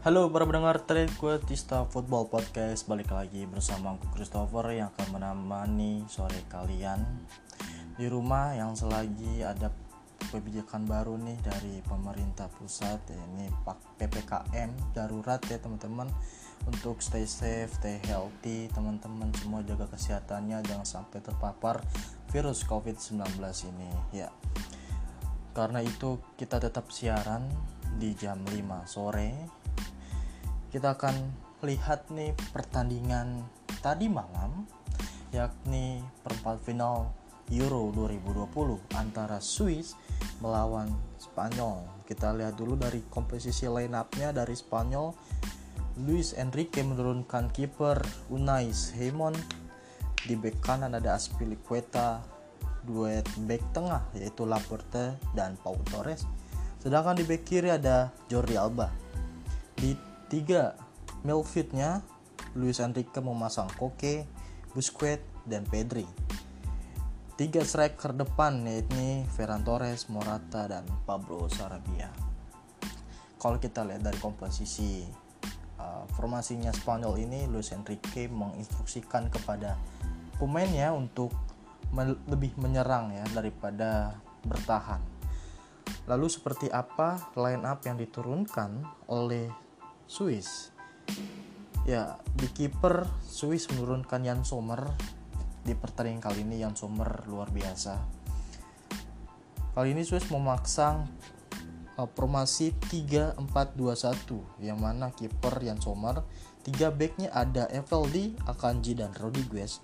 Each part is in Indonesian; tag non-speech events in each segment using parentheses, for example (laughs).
Halo para pendengar Trade gue Tista Football Podcast Balik lagi bersama aku Christopher yang akan menemani sore kalian Di rumah yang selagi ada kebijakan baru nih dari pemerintah pusat Ini PPKM darurat ya teman-teman. Untuk stay safe, stay healthy Teman-teman semua jaga kesehatannya Jangan sampai terpapar virus COVID-19 ini ya Karena itu kita tetap siaran di jam 5 sore kita akan lihat nih pertandingan tadi malam yakni perempat final Euro 2020 antara Swiss melawan Spanyol. Kita lihat dulu dari komposisi line up-nya dari Spanyol. Luis Enrique menurunkan kiper Unai Simon. Di bek kanan ada Aspilicueta. Duet bek tengah yaitu Laporte dan Pau Torres. Sedangkan di bek kiri ada Jordi Alba. Di tiga midfieldnya Luis Enrique memasang Koke, Busquets, dan Pedri. Tiga striker depan yaitu Ferran Torres, Morata, dan Pablo Sarabia. Kalau kita lihat dari komposisi uh, formasinya Spanyol ini, Luis Enrique menginstruksikan kepada pemainnya untuk me lebih menyerang ya daripada bertahan. Lalu seperti apa line up yang diturunkan oleh Swiss. Ya, di kiper Swiss menurunkan Jan Sommer di pertandingan kali ini Jan Sommer luar biasa. Kali ini Swiss memasang uh, formasi 3-4-2-1 yang mana kiper Jan Sommer, tiga backnya ada Evaldi, Akanji dan Rodriguez.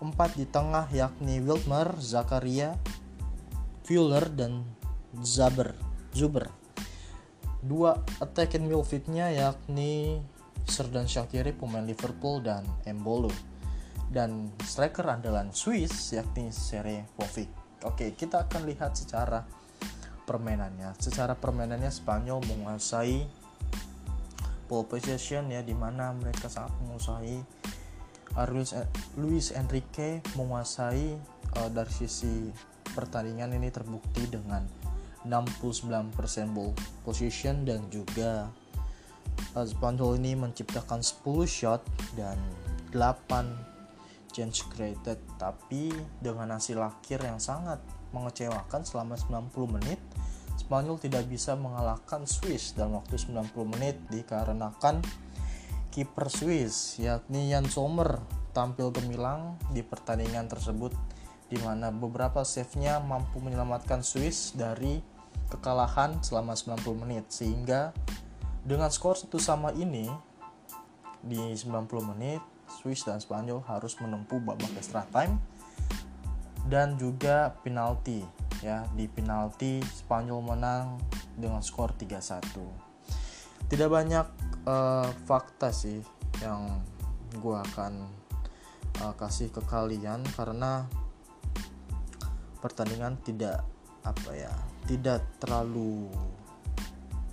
Empat di tengah yakni Wildmer, Zakaria, Fuller dan Zaber, Zuber dua attacking midfieldnya yakni Serdan Shakiri pemain Liverpool dan Embolo dan striker andalan Swiss yakni Sere Povic. Oke, kita akan lihat secara permainannya. Secara permainannya Spanyol menguasai pole position ya di mana mereka sangat menguasai uh, Luis, Luis Enrique menguasai uh, dari sisi pertandingan ini terbukti dengan 69% ball position dan juga uh, Spanyol ini menciptakan 10 shot dan 8 chance created. Tapi dengan hasil akhir yang sangat mengecewakan selama 90 menit Spanyol tidak bisa mengalahkan Swiss dalam waktu 90 menit dikarenakan kiper Swiss yakni Jan Sommer tampil gemilang di pertandingan tersebut di mana beberapa save-nya mampu menyelamatkan Swiss dari kekalahan selama 90 menit. Sehingga dengan skor satu sama ini di 90 menit Swiss dan Spanyol harus menempuh babak extra time dan juga penalti ya. Di penalti Spanyol menang dengan skor 3-1 tidak banyak uh, fakta sih yang gue akan uh, kasih ke kalian karena pertandingan tidak apa ya tidak terlalu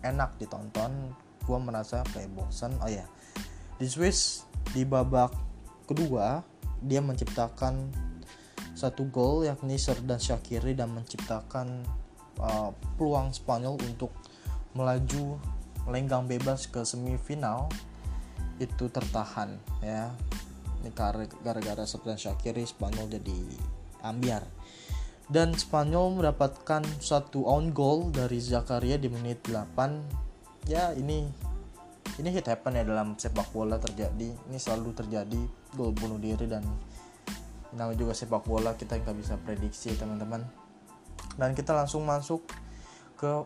enak ditonton. Gue merasa kayak bosan. Oh ya di Swiss di babak kedua dia menciptakan satu gol yakni Serdan Shakiri dan menciptakan uh, peluang Spanyol untuk melaju lenggang bebas ke semifinal itu tertahan ya. Ini gara-gara Serdan Shakiri Spanyol jadi ambiar. Dan Spanyol mendapatkan satu own goal dari Zakaria di menit 8 ya ini ini hit happen ya dalam sepak bola terjadi. Ini selalu terjadi gol bunuh diri dan namanya juga sepak bola kita nggak bisa prediksi teman-teman. Dan kita langsung masuk ke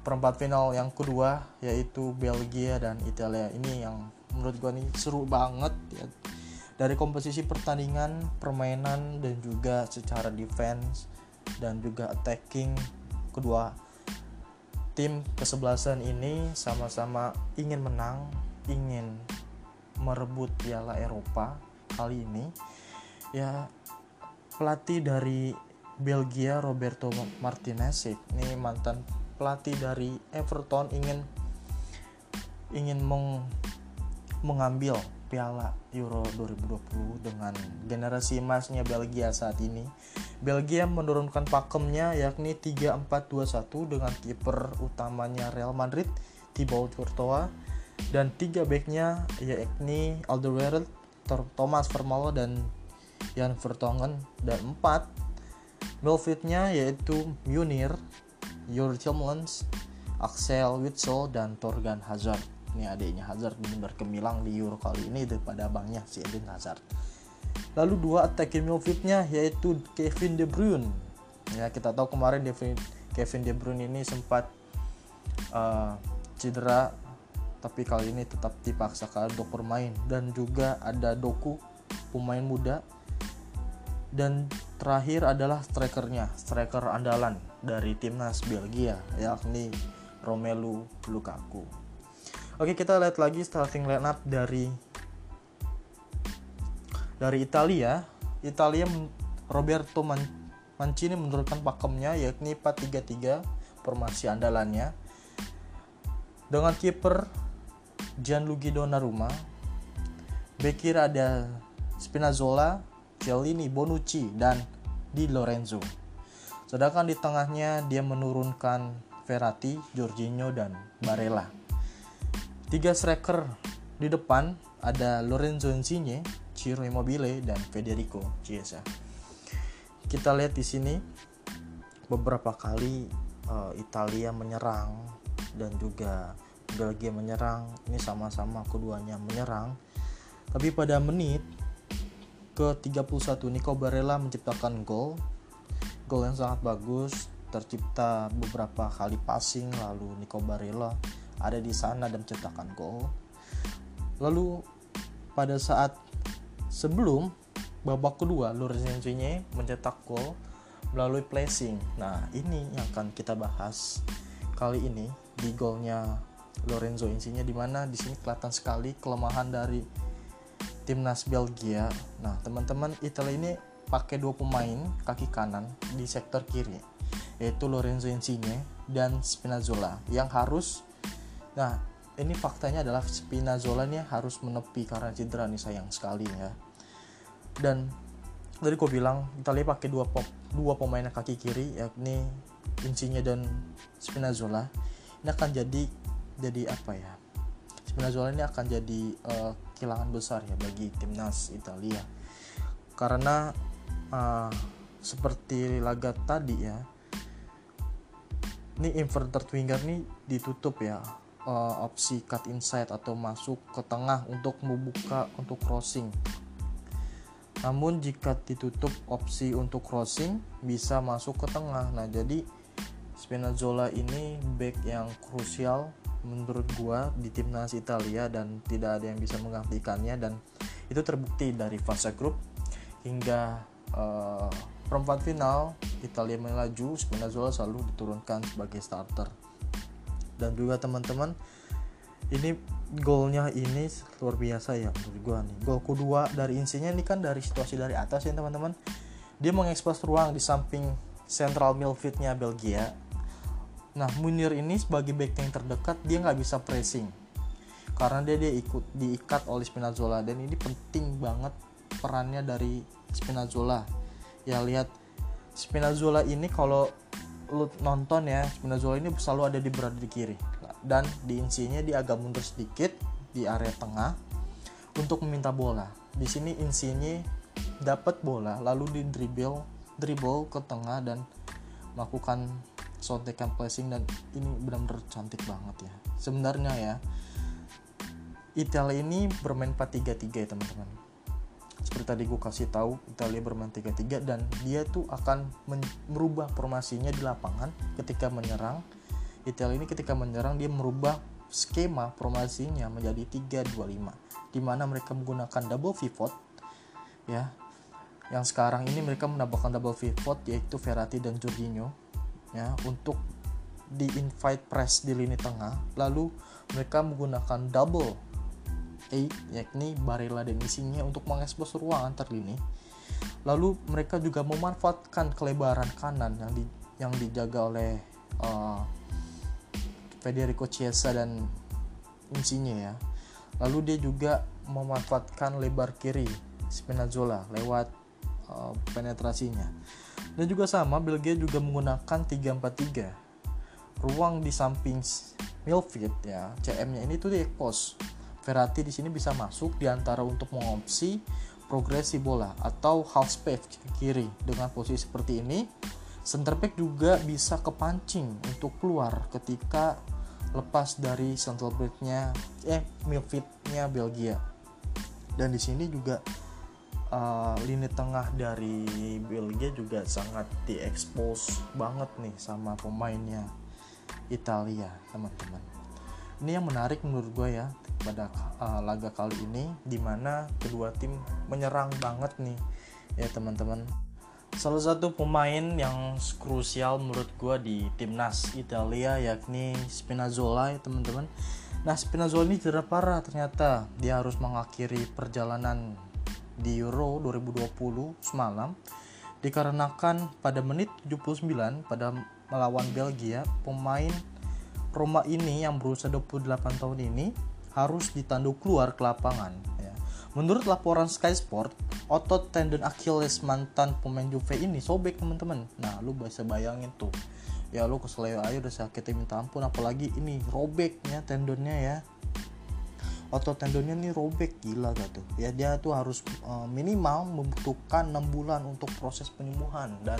perempat final yang kedua yaitu Belgia dan Italia ini yang menurut gua nih seru banget ya dari komposisi pertandingan, permainan dan juga secara defense dan juga attacking kedua tim kesebelasan ini sama-sama ingin menang, ingin merebut Piala Eropa kali ini. Ya pelatih dari Belgia Roberto Martinez ini mantan pelatih dari Everton ingin ingin meng, mengambil Piala Euro 2020 dengan generasi emasnya Belgia saat ini. Belgia menurunkan pakemnya yakni 3-4-2-1 dengan kiper utamanya Real Madrid Thibaut Courtois dan tiga backnya yakni Alderweireld, Thomas Vermaelen dan Jan Vertonghen dan empat midfieldnya yaitu Munir, Yuri Tillmans, Axel Witsel dan Torgan Hazard. Ini adiknya Hazard ini berkemilang di Euro kali ini daripada abangnya si Eden Hazard. Lalu dua attacking midfieldnya yaitu Kevin De Bruyne. Ya kita tahu kemarin Kevin De Bruyne ini sempat uh, cedera tapi kali ini tetap dipaksakan untuk bermain dan juga ada Doku pemain muda dan terakhir adalah strikernya striker andalan dari timnas Belgia yakni Romelu Lukaku. Oke kita lihat lagi starting lineup dari dari Italia. Italia Roberto Mancini menurunkan pakemnya yakni 4-3-3 formasi andalannya. Dengan kiper Gianluigi Donnarumma Bekir ada Spinazzola, Chiellini, Bonucci, dan Di Lorenzo. Sedangkan di tengahnya dia menurunkan Verratti, Jorginho, dan Barella. Tiga striker di depan ada Lorenzo Insigne, Ciro Immobile, dan Federico Chiesa. Kita lihat di sini beberapa kali uh, Italia menyerang dan juga Belgia menyerang ini sama-sama keduanya menyerang tapi pada menit ke 31 Nico Barella menciptakan gol gol yang sangat bagus tercipta beberapa kali passing lalu Nico Barella ada di sana dan menciptakan gol lalu pada saat sebelum babak kedua Lorenzo mencetak gol melalui placing nah ini yang akan kita bahas kali ini di golnya Lorenzo Insigne di mana di sini kelihatan sekali kelemahan dari timnas Belgia. Nah, teman-teman Italia ini pakai dua pemain kaki kanan di sektor kiri yaitu Lorenzo Insigne dan Spinazzola yang harus nah ini faktanya adalah Spinazzola ini harus menepi karena cedera nih sayang sekali ya. Dan tadi gue bilang Italia pakai dua pop, dua pemain kaki kiri yakni Insigne dan Spinazzola. Ini akan jadi jadi apa ya? Spinazzola ini akan jadi uh, kehilangan besar ya bagi timnas Italia. Karena uh, seperti laga tadi ya. Ini inverted winger nih ditutup ya. Uh, opsi cut inside atau masuk ke tengah untuk membuka untuk crossing. Namun jika ditutup opsi untuk crossing bisa masuk ke tengah. Nah jadi Spinazzola ini back yang krusial menurut gua di timnas Italia dan tidak ada yang bisa menggantikannya. Dan itu terbukti dari fase grup hingga uh, perempat final Italia melaju Spinazzola selalu diturunkan sebagai starter. Dan juga teman-teman ini golnya ini luar biasa ya menurut gua nih. Gol kedua dari insinya ini kan dari situasi dari atas ya teman-teman. Dia mengekspos ruang di samping central midfieldnya Belgia. Nah Munir ini sebagai back yang terdekat dia nggak bisa pressing. Karena dia dia ikut diikat oleh Spinazzola. Dan ini penting banget perannya dari Spinazzola. Ya lihat Spinazzola ini kalau lu nonton ya Spinazzola ini selalu ada di berada di kiri dan di insinya dia agak mundur sedikit di area tengah untuk meminta bola. Di sini insinya dapat bola lalu di dribble dribble ke tengah dan melakukan sontekan placing dan ini benar-benar cantik banget ya sebenarnya ya Italia ini bermain 4-3-3 ya teman-teman seperti tadi gue kasih tahu Italia bermain 3-3 dan dia tuh akan merubah formasinya di lapangan ketika menyerang. Italia ini ketika menyerang dia merubah skema formasinya menjadi 3-2-5 di mana mereka menggunakan double pivot ya. Yang sekarang ini mereka menambahkan double pivot yaitu Verratti dan Jorginho ya untuk di invite press di lini tengah. Lalu mereka menggunakan double eight yakni Barella dan isinya untuk mengekspos ruang antar lini. Lalu mereka juga memanfaatkan kelebaran kanan yang di, yang dijaga oleh uh, Federico Chiesa dan Insigne ya. Lalu dia juga memanfaatkan lebar kiri Spinazzola lewat uh, penetrasinya. Dan juga sama Belgia juga menggunakan 343 ruang di samping midfield ya CM-nya ini tuh di expose Verratti di sini bisa masuk di antara untuk mengopsi progresi bola atau half space kiri dengan posisi seperti ini. Center back juga bisa kepancing untuk keluar ketika lepas dari central backnya eh midfieldnya Belgia. Dan di sini juga uh, lini tengah dari Belgia juga sangat diekspos banget nih sama pemainnya Italia teman-teman ini yang menarik menurut gue ya pada uh, laga kali ini di mana kedua tim menyerang banget nih ya teman-teman. Salah satu pemain yang krusial menurut gue di timnas Italia yakni Spinazzola ya teman-teman. Nah Spinazzola ini cedera parah ternyata dia harus mengakhiri perjalanan di Euro 2020 semalam dikarenakan pada menit 79 pada melawan Belgia pemain Roma ini yang berusia 28 tahun ini harus ditanduk keluar ke lapangan. Ya. Menurut laporan Sky Sport, otot tendon Achilles mantan pemain Juve ini sobek teman-teman. Nah, lu bisa bayangin tuh. Ya lu keseleo aja udah sakitnya minta ampun apalagi ini robeknya tendonnya ya. Otot tendonnya nih robek gila gak. Ya dia tuh harus uh, minimal membutuhkan 6 bulan untuk proses penyembuhan dan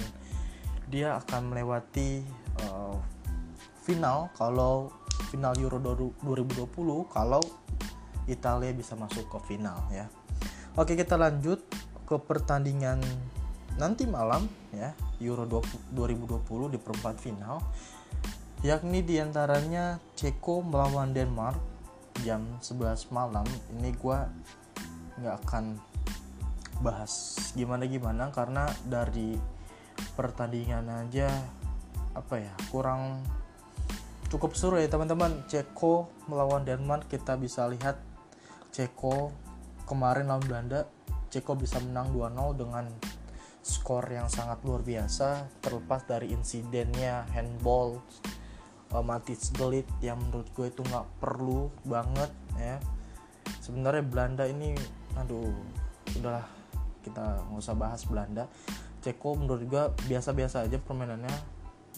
dia akan melewati uh, final kalau final Euro 2020 kalau Italia bisa masuk ke final ya. Oke, kita lanjut ke pertandingan nanti malam ya, Euro 2020 di perempat final. Yakni di antaranya Ceko melawan Denmark jam 11 malam. Ini gue nggak akan bahas gimana gimana karena dari pertandingan aja apa ya kurang cukup seru ya teman-teman. Ceko melawan Denmark kita bisa lihat Ceko kemarin lawan Belanda. Ceko bisa menang 2-0 dengan skor yang sangat luar biasa terlepas dari insidennya handball uh, Matic Delit yang menurut gue itu nggak perlu banget ya. Sebenarnya Belanda ini aduh udahlah kita nggak usah bahas Belanda. Ceko menurut gue biasa-biasa aja permainannya.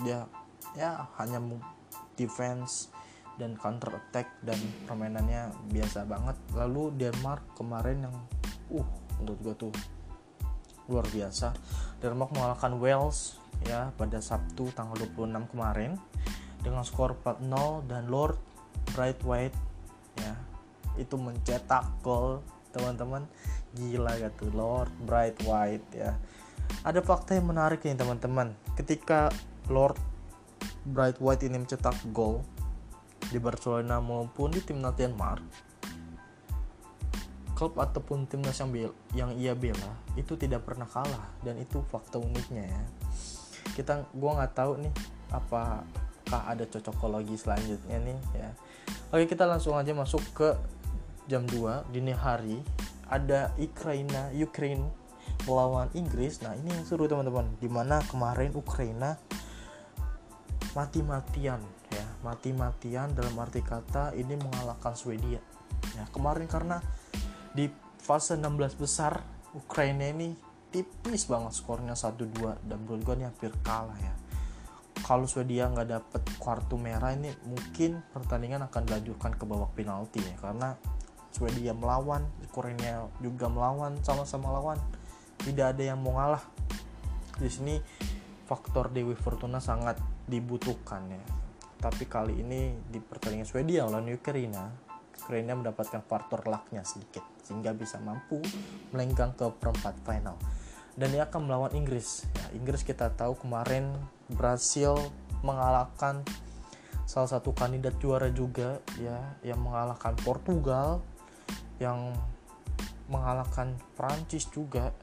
Dia ya hanya defense dan counter attack dan permainannya biasa banget. Lalu Denmark kemarin yang uh menurut gue tuh luar biasa. Denmark mengalahkan Wales ya pada Sabtu tanggal 26 kemarin dengan skor 4-0 dan Lord Bright White ya itu mencetak gol. Teman-teman gila gak tuh Lord Bright White ya. Ada fakta yang menarik nih teman-teman. Ketika Lord Bright White ini mencetak gol di Barcelona maupun di timnas Denmark klub ataupun timnas yang bel yang ia bela itu tidak pernah kalah dan itu fakta uniknya ya. Kita gua nggak tahu nih apakah ada cocokologi selanjutnya nih ya. Oke kita langsung aja masuk ke jam 2 dini hari ada Ukraina Ukraine melawan Inggris. Nah ini yang seru teman-teman. Di mana kemarin Ukraina mati-matian ya. Mati-matian dalam arti kata ini mengalahkan Swedia. Ya kemarin karena di fase 16 besar Ukraina ini tipis banget skornya 1-2 dan menurut gue ini hampir kalah ya. Kalau Swedia nggak dapet kartu merah ini mungkin pertandingan akan dilanjutkan ke babak penalti ya. Karena Swedia melawan Ukraina juga melawan sama-sama lawan. Tidak ada yang mau ngalah. Di sini faktor Dewi Fortuna sangat dibutuhkan ya. Tapi kali ini di pertandingan Swedia lawan Ukraina, Ukraina mendapatkan faktor lucknya sedikit sehingga bisa mampu melenggang ke perempat final. Dan ia akan melawan Inggris. Ya, Inggris kita tahu kemarin berhasil mengalahkan salah satu kandidat juara juga ya yang mengalahkan Portugal yang mengalahkan Prancis juga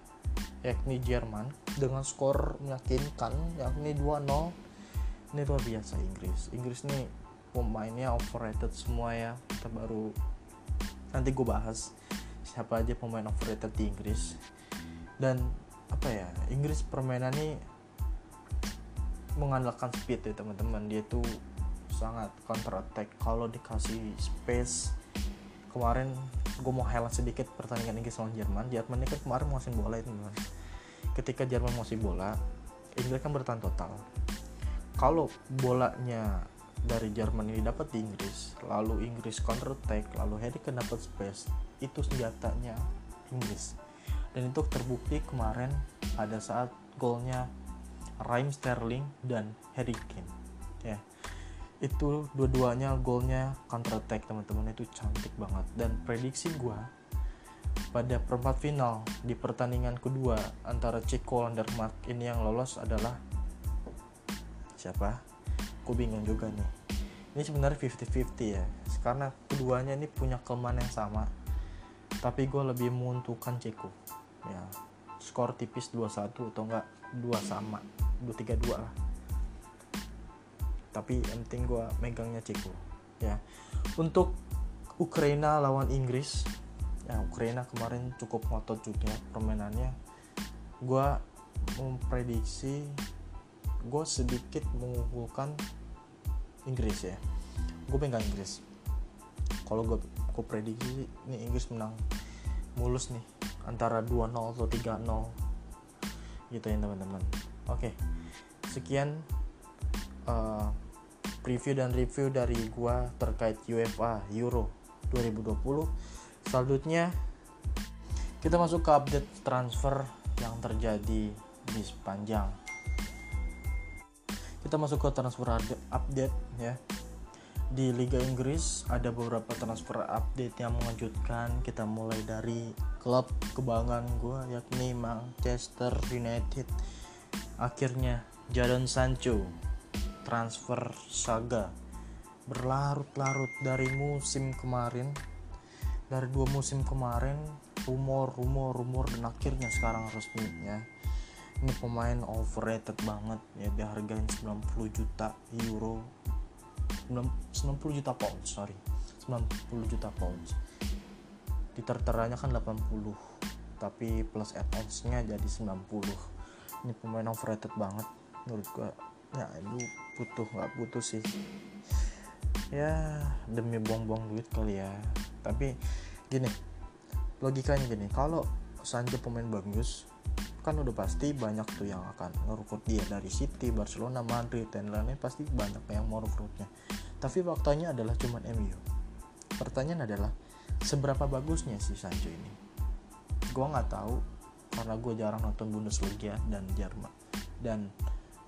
yakni Jerman dengan skor meyakinkan yakni 2-0 ini luar biasa Inggris. Inggris nih pemainnya overrated semua ya. Kita baru nanti gue bahas siapa aja pemain overrated di Inggris. Dan apa ya Inggris permainan ini mengandalkan speed ya teman-teman. Dia tuh sangat counter attack. Kalau dikasih space kemarin gue mau highlight sedikit pertandingan Inggris lawan Jerman. Jerman ini kan kemarin menguasai bola itu teman ketika Jerman menguasai bola Inggris kan bertahan total. Kalau bolanya dari Jerman ini dapat di Inggris lalu Inggris counter attack lalu Harry Kane dapat space itu senjatanya Inggris. Dan itu terbukti kemarin pada saat golnya Raheem Sterling dan Harry Kane ya itu dua-duanya golnya counter attack teman-teman. Itu cantik banget. Dan prediksi gua pada perempat final di pertandingan kedua antara Ceko dan Denmark ini yang lolos adalah siapa? Aku bingung juga nih. Ini sebenarnya 50-50 ya. Karena keduanya ini punya kelemahan yang sama. Tapi gue lebih menguntungkan Ceko. Ya skor tipis 2-1 atau enggak 2 sama. 2-3-2 lah tapi yang penting gue megangnya Ceko ya. Untuk Ukraina lawan Inggris ya Ukraina kemarin cukup ngotot juga permainannya. Gue memprediksi gue sedikit mengunggulkan Inggris ya. Gue pegang Inggris. Kalau gue gue prediksi ini Inggris menang mulus nih antara 2-0 atau 3-0 gitu ya teman-teman. Oke sekian uh, preview dan review dari gue terkait UEFA Euro 2020 selanjutnya kita masuk ke update transfer yang terjadi di sepanjang. Kita masuk ke transfer update ya. Di Liga Inggris ada beberapa transfer update yang mengejutkan. Kita mulai dari klub kebanggaan gue yakni Manchester United. Akhirnya Jadon Sancho transfer saga berlarut-larut dari musim kemarin dari dua musim kemarin rumor rumor rumor dan akhirnya sekarang resmi ya ini pemain overrated banget ya dihargain 90 juta euro. 90 juta pound sorry. 90 juta pound di terteranya kan 80 tapi plus add-ons nya jadi 90 ini pemain overrated banget menurut gua ya itu butuh nggak butuh sih ya demi buang-buang duit kali ya tapi gini logikanya gini kalau Sancho pemain bagus kan udah pasti banyak tuh yang akan ngerekrut dia dari City, Barcelona, Madrid dan lain-lain pasti banyak yang mau rekrutnya. Tapi faktanya adalah cuman MU. Pertanyaan adalah seberapa bagusnya si Sancho ini? Gua nggak tahu karena gue jarang nonton Bundesliga dan Jerman dan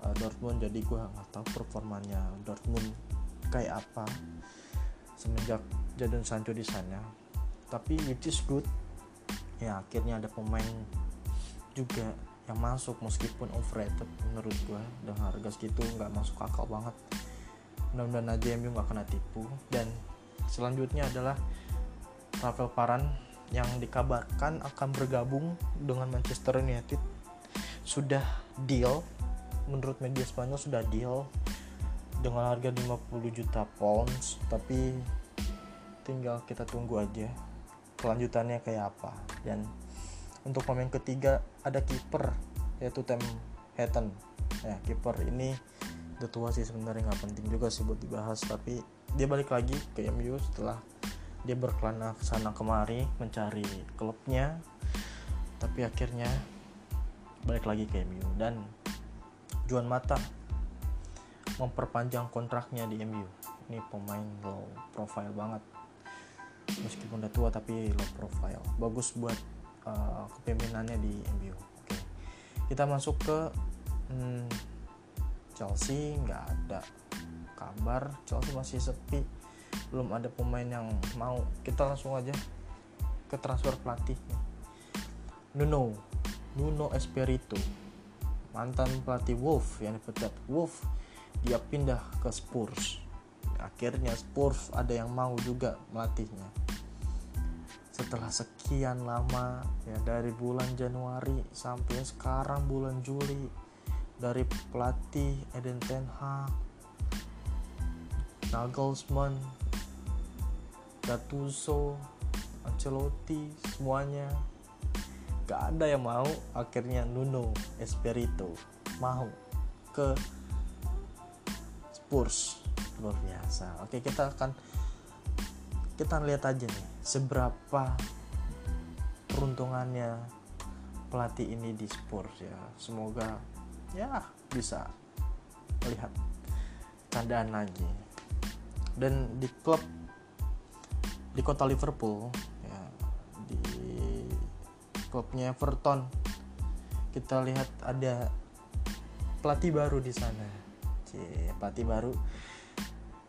uh, Dortmund jadi gue nggak tahu performanya Dortmund kayak apa semenjak Jadon Sancho di sana. Tapi which is good. Ya akhirnya ada pemain juga yang masuk meskipun overrated menurut gue dengan harga segitu nggak masuk akal banget. Mudah-mudahan aja MU nggak kena tipu. Dan selanjutnya adalah Rafael Paran yang dikabarkan akan bergabung dengan Manchester United. Sudah deal menurut media Spanyol sudah deal dengan harga 50 juta pounds tapi tinggal kita tunggu aja kelanjutannya kayak apa. Dan untuk pemain ketiga ada kiper yaitu Tem Hatton ya kiper ini udah tua sih sebenarnya nggak penting juga sih buat dibahas tapi dia balik lagi ke MU setelah dia berkelana ke sana kemari mencari klubnya tapi akhirnya balik lagi ke MU dan Juan Mata memperpanjang kontraknya di MU ini pemain low profile banget. Meskipun udah tua tapi low profile. Bagus buat uh, kepemimpinannya di MU. Oke, kita masuk ke hmm, Chelsea. Nggak ada kabar. Chelsea masih sepi. Belum ada pemain yang mau. Kita langsung aja ke transfer pelatih Nuno. Nuno Espirito mantan pelatih Wolf yang dipecat Wolf dia pindah ke Spurs. Akhirnya Spurs ada yang mau juga melatihnya. Setelah sekian lama ya dari bulan Januari sampai sekarang bulan Juli dari pelatih Eden Ten Hag Nagelsmann Gattuso Ancelotti semuanya gak ada yang mau akhirnya Nuno Espirito mau ke Spurs. Luar biasa. Oke kita akan kita lihat aja nih seberapa peruntungannya pelatih ini di Spurs ya. Semoga ya bisa melihat candaan lagi. Dan di klub di kota Liverpool klubnya Everton. Kita lihat ada pelatih baru di sana. Cie, pelatih baru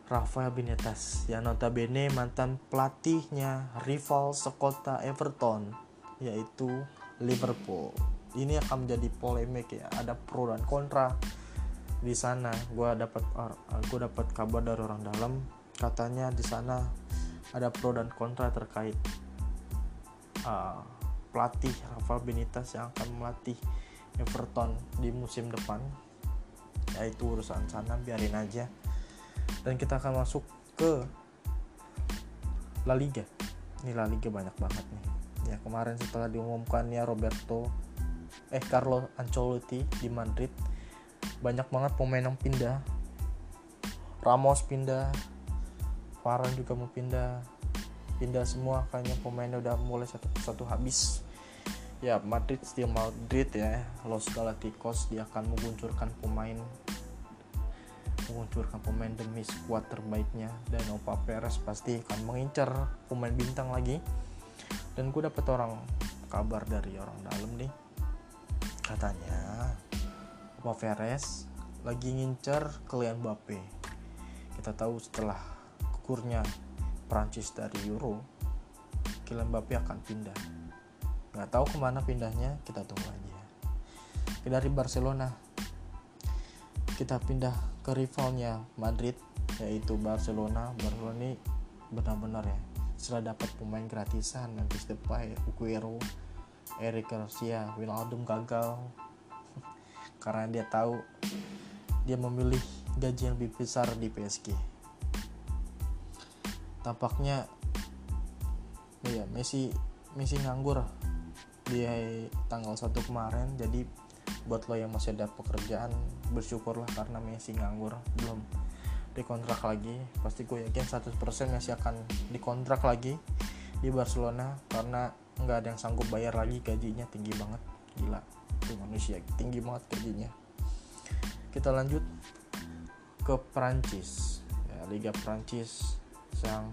Rafael Benitez. Yang notabene mantan pelatihnya rival sekota Everton yaitu Liverpool. Ini akan menjadi polemik ya ada pro dan kontra di sana. Gue dapat gue dapat kabar dari orang dalam. Katanya di sana ada pro dan kontra terkait uh, pelatih Rafael Benitez yang akan melatih Everton di musim depan. Yaitu urusan sana biarin aja. Dan kita akan masuk ke La Liga. Ini La Liga banyak banget nih. Ya kemarin setelah diumumkannya Roberto eh Carlo Ancelotti di Madrid banyak banget pemain yang pindah. Ramos pindah. Varane juga mau pindah pindah semua kayaknya pemainnya udah mulai satu satu habis. Ya Madrid still Madrid ya. Los Galacticos dia akan menguncurkan pemain menguncurkan pemain demi skuad terbaiknya. Dan Opa Perez pasti akan mengincar pemain bintang lagi. Dan gue dapet orang kabar dari orang dalam nih. Katanya Papa Perez lagi ngincer Kylian Mbappe. Kita tahu setelah kukurnya Prancis dari Euro, Kylian Mbappe akan pindah. Nggak tahu ke mana pindahnya, kita tunggu aja. Dari Barcelona, kita pindah ke rivalnya Madrid, yaitu Barcelona. Barcelona ini benar-benar ya, setelah dapat pemain gratisan, Memphis Depay, Aguero, Eric Garcia, Wijnaldum gagal, (laughs) karena dia tahu dia memilih gaji yang lebih besar di PSG. Tampaknya ya Messi Messi nganggur di tanggal 1 kemarin. Jadi buat lo yang masih ada pekerjaan bersyukurlah karena Messi nganggur. Belum dikontrak lagi. Pasti gue yakin 100% Messi akan dikontrak lagi di Barcelona karena nggak ada yang sanggup bayar lagi gajinya. Tinggi banget. Gila. Itu manusia. Tinggi banget gajinya. Kita lanjut ke Prancis ya, Liga Prancis yang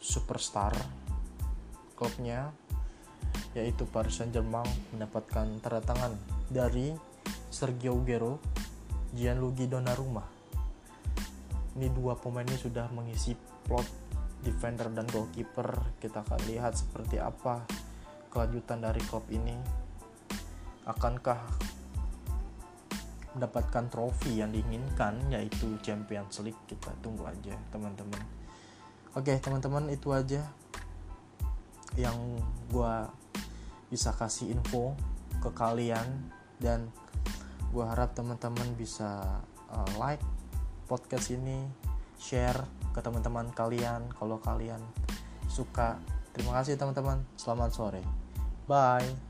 superstar klubnya yaitu Paris Saint-Germain mendapatkan tanda tangan dari Sergio Aguero, Gianluigi Donnarumma. Ini dua pemain ini sudah mengisi plot defender dan goalkeeper. Kita akan lihat seperti apa kelanjutan dari klub ini akankah mendapatkan trofi yang diinginkan yaitu Champions League. Kita tunggu aja teman-teman. Oke teman-teman itu aja yang gue bisa kasih info ke kalian. Dan gue harap teman-teman bisa uh, like podcast ini share ke teman-teman kalian kalau kalian suka. Terima kasih teman-teman. Selamat sore. Bye